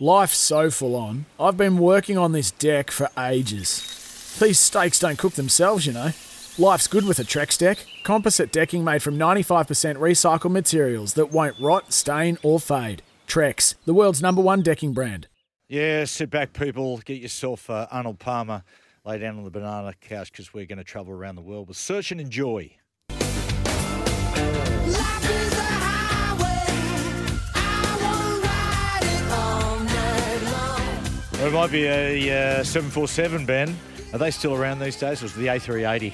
Life's so full on. I've been working on this deck for ages. These steaks don't cook themselves, you know. Life's good with a Trex deck. Composite decking made from 95% recycled materials that won't rot, stain, or fade. Trex, the world's number one decking brand. Yeah, sit back, people. Get yourself uh, Arnold Palmer. Lay down on the banana couch because we're going to travel around the world with Search and Enjoy. It might be a uh, 747, Ben. Are they still around these days? Or was it the A380?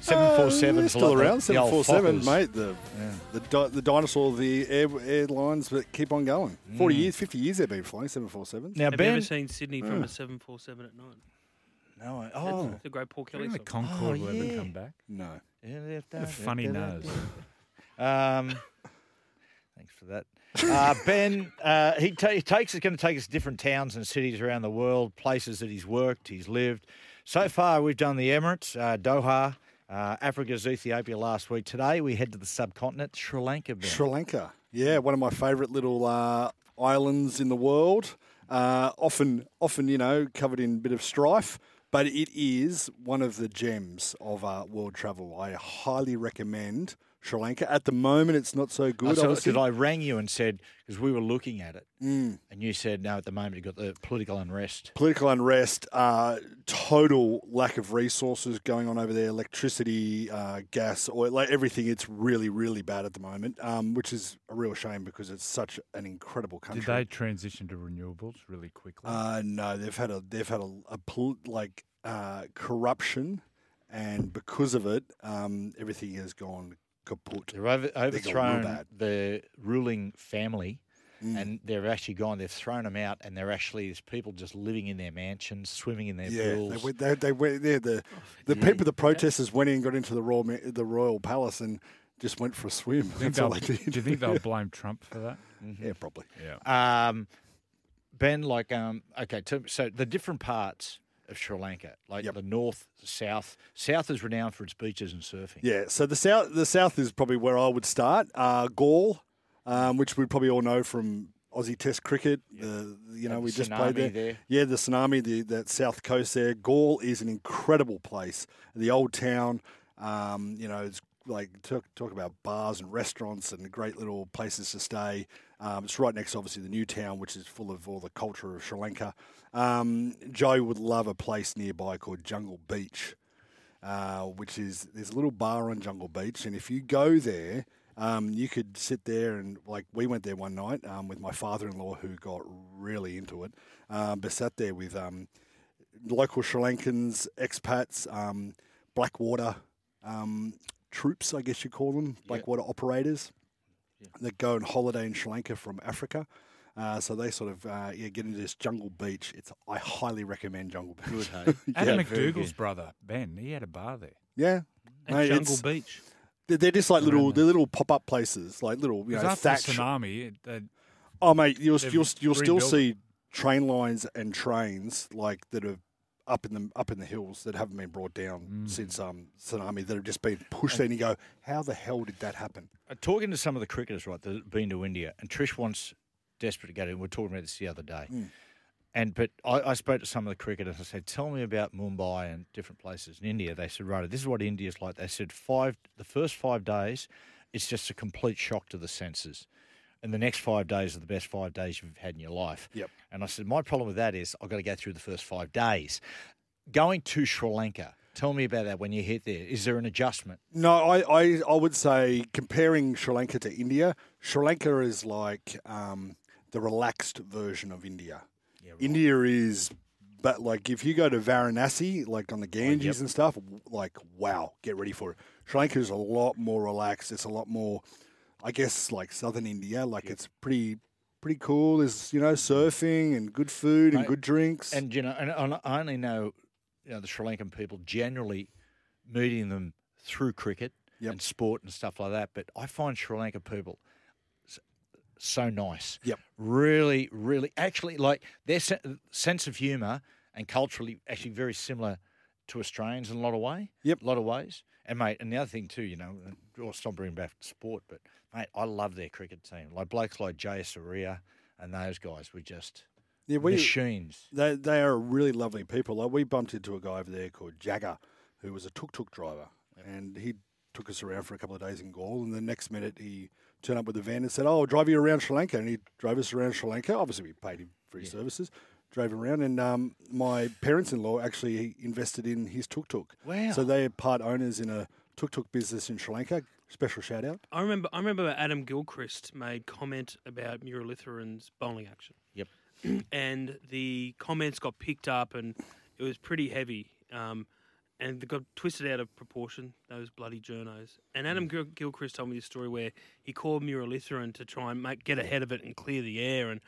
747 Uh, is still around. the- the 747, mate. The the, di- the dinosaur of the air, airlines that keep on going. 40 years, 50 years they've been flying 747s. Now, Have you ever seen Sydney from Yeah. a 747 at night? no, I- That's oh. the great Paul Kelly the. Concorde Oh, will yeah. ever come back. No. Yeah, A funny nose. Um, thanks for that. Uh, ben, uh, he, ta- he takes is going to take us to different towns and cities around the world, places that he's worked, he's lived. So far, we've done the Emirates, uh, Doha, uh, Africa's Ethiopia last week. Today, we head to the subcontinent, Sri Lanka. Ben. Sri Lanka. Yeah, one of my favourite little uh, islands in the world. Uh, often, often, you know, covered in a bit of strife, but it is one of the gems of world travel. I highly recommend Sri Lanka. At the moment, it's not so good. so, obviously. because I rang you and said, because we were looking at it, Mm. and you said, no, at the moment you've got the political unrest. political unrest, uh, total lack of resources going on over there, electricity, uh, gas, oil, like everything. It's really, really bad at the moment, um, which is a real shame because it's such an incredible country. Did they transition to renewables really quickly? Uh, no, they've had a they've had a, a pol- like uh, corruption, and because of it, um, everything has gone kaput. They've over, overthrown bad. the ruling family. Mm. And they've actually gone. They've thrown them out, and they're actually there's people just living in their mansions, swimming in their Yeah, pools. went. They, they went. Yeah, the the people, the protesters went in, and got into the royal the royal palace, and just went for a swim. Do you think That's all they'll- did. do you think they'll blame Trump for that? Yeah, probably. Yeah. Um, ben, like, um, okay, to, so the different parts of Sri Lanka, like Yep. the north, south. South is renowned for its beaches and surfing. Yeah, so the south the south is probably where I would start. Uh, Galle, um, which we probably all know from Aussie Test cricket. The you know Had we just played there. there. Yeah, the tsunami, the that south coast there. Galle is an incredible place. The old town. Um, you know, it's like talk, talk about bars and restaurants and great little places to stay. Um, it's right next, to obviously, the new town, which is full of all the culture of Sri Lanka. Um, Joe would love a place nearby called Jungle Beach uh, which is there's a little bar on Jungle Beach, and if you go there, um, you could sit there and like we went there one night um, with my father-in-law who got really into it, um, but sat there with um, local Sri Lankans, expats, um, Blackwater um, troops, I guess you call them, Blackwater operators that go and holiday in Sri Lanka from Africa. Uh, so they sort of uh, yeah get into this Jungle Beach. It's I highly recommend Jungle Beach. Good, hey? Adam Yeah, McDougall's brother Ben, he had a bar there. Yeah, At Mate, Jungle Beach. They're, they're just like little, they're little pop-up places, like little, you know, after the thatch. tsunami, they- Oh, mate, you'll you'll you'll still see train lines and trains like that are up in the up in the hills that haven't been brought down Mm. since um tsunami that have just been pushed. there and you go, how the hell did that happen? Uh, talking to some of the cricketers, right, that have been to India, and Trish wants desperate to go to. We were talking about this the other day, Mm. and but I, I spoke to some of the cricketers. I said, "Tell me about Mumbai and different places in India." They said, "Right, this is what India's like." They said, five the first five days, it's just a complete shock to the senses." And the next five days are the best five days you've had in your life. Yep. And I said, my problem with that is I've got to go through the first five days. Going to Sri Lanka, tell me about that when you hit there. Is there an adjustment? No, I, I, I would say comparing Sri Lanka to India, Sri Lanka is like um, the relaxed version of India. India is, but like if you go to Varanasi, like on the Ganges and stuff, like wow, get ready for it. Sri Lanka is a lot more relaxed. It's a lot more, I guess, like southern India. Like it's pretty pretty cool. There's you know mm-hmm. surfing and good food and Mate, good drinks. And you know, and I I only know, you know, the Sri Lankan people generally meeting them through cricket Yep. and sport and stuff like that. But I find Sri Lankan people so nice. Yep. Really, really, actually, like their se- sense of humour and culturally actually very similar to Australians in a lot of way. Yep. A lot of ways. And mate, and the other thing too, you know, and I'll stop bringing back sport, but mate, I love their cricket team. Like blokes like Jayasuriya and those guys were just yeah, we machines. they they are really lovely people. Like we bumped into a guy over there called Jagger, who was a tuk tuk driver, and he took us around for a couple of days in Galle. And the next minute he turned up with a van and said, "Oh, I'll drive you around Sri Lanka." And he drove us around Sri Lanka. Obviously, we paid him for his services. Drove him around, and um, my parents-in-law actually invested in his tuk tuk. Wow. So they are part owners in a tuk tuk business in Sri Lanka. Special shout out. I remember. I remember Adam Gilchrist made comment about Muralitharan's bowling action. Yep. and the comments got picked up, and it was pretty heavy. Um, and they got twisted out of proportion. Those bloody journos. And Adam Gil- Gilchrist told me this story where he called Muralitharan to try and make get ahead of it and clear the air. And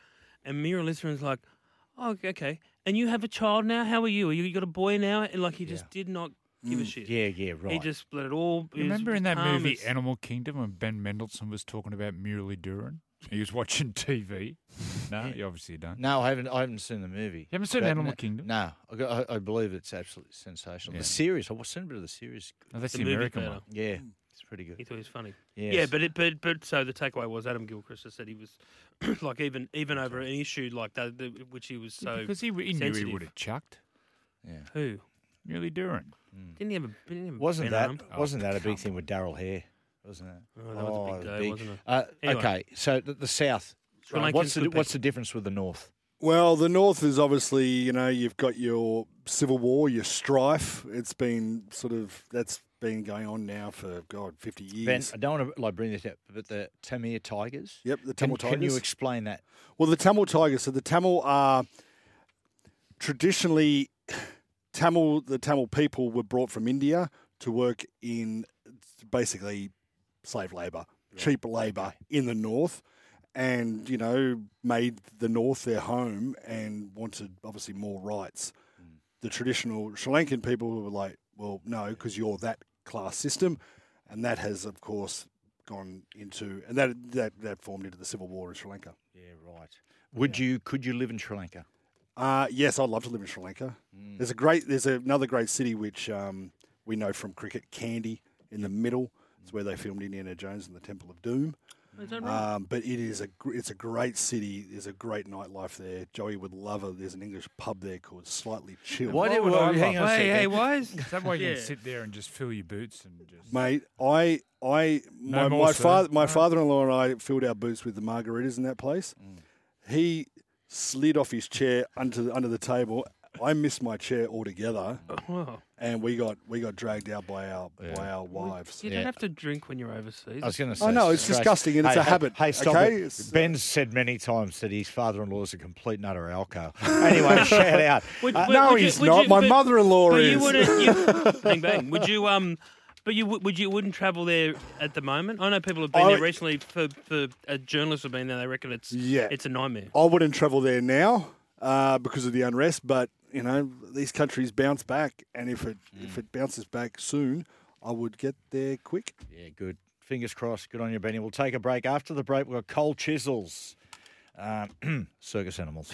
and Muralitharan's like, "Oh, okay. And you have a child now? How are you? Are you, you got a boy now?" And like he just did not give a mm, shit. Yeah, yeah, right. He just let it all. Remember in that calm movie as- Animal Kingdom when Ben Mendelsohn was talking about Muralitharan? He was watching TV. No, you obviously don't. No, I haven't. I haven't seen the movie. You haven't seen But Animal no- Kingdom? No, I, got- I, I believe it's absolutely sensational. Yeah. The series, I've seen a bit of the series. No, that's The the, American one. Yeah, it's pretty good. He thought he was funny. Yes. Yeah, but it, but but so the takeaway was Adam Gilchrist said he was like even even over an issue like that, the, which he was so because he, he knew he would have chucked yeah. who Muralitharan. didn't he have a didn't he have a Wasn't pen that on him? wasn't that a big thing with Darrell Hair? Wasn't it? Oh, that was a big it day, wasn't it? Uh, Anyway. Okay, so the, the South. Sri Lankans what's the good what's the difference with the North? Well, the North is obviously, you know, you've got your civil war, your strife. It's been sort of that's been going on now for God, fifty years. Ben, I don't want to like bring this up, but the Tamil Tigers. Yep, the Can, Tamil can you Tigers. explain that? Well, the Tamil Tigers. So the Tamil are traditionally Tamil. The Tamil people were brought from India to work in basically slave labour, cheap labour in the north, and you know made the north their home and wanted obviously more rights. Mm. The traditional Sri Lankan people were like, well, no, because you're that class system, and that has of course gone into and that that that formed into the civil war in Sri Lanka. Yeah, right. Would you could you live in Sri Lanka? Uh, yes, I'd love to live in Sri Lanka. There's a great, there's another great city which um, we know from cricket, Kandy, in the middle. It's where they filmed Indiana Jones and the Temple of Doom. Is that right? Um, but it is a, it's a great city. There's a great nightlife there. Joey would love it. There's an English pub there called Slightly Chill. Why Why do would well, I hang on hey, hey, why is Is that why you Yeah. can sit there and just fill your boots and just. Mate, I, I, my, more, my sir. father, my All right. father-in-law and I filled our boots with the margaritas in that place. He slid off his chair under the, under the table. I missed my chair altogether, Oh, and we got we got dragged out by our by our wives. you don't have to drink when you're overseas. I was going to say. I know, it's straight- disgusting and it's a hey, habit, Hey, stop okay? it. It's- Ben's said many times that his father-in-law is a complete nutter alco. Anyway, shout out. Would- Uh, would- no, would you- he's would not. you- My but- mother-in-law but is. you wouldn't. You, bang bang. Would you um? But you would would you wouldn't travel there at the moment? I know people have been I- there recently. For for uh, journalists have been there. They reckon it's Yeah. it's a nightmare. I wouldn't travel there now uh, because of the unrest, but you know these countries bounce back, and if it if it bounces back soon, I would get there quick. Yeah, good. Fingers crossed. Good on you, Benny. We'll take a break. After the break, we've got Cold Chisels, um, circus animals.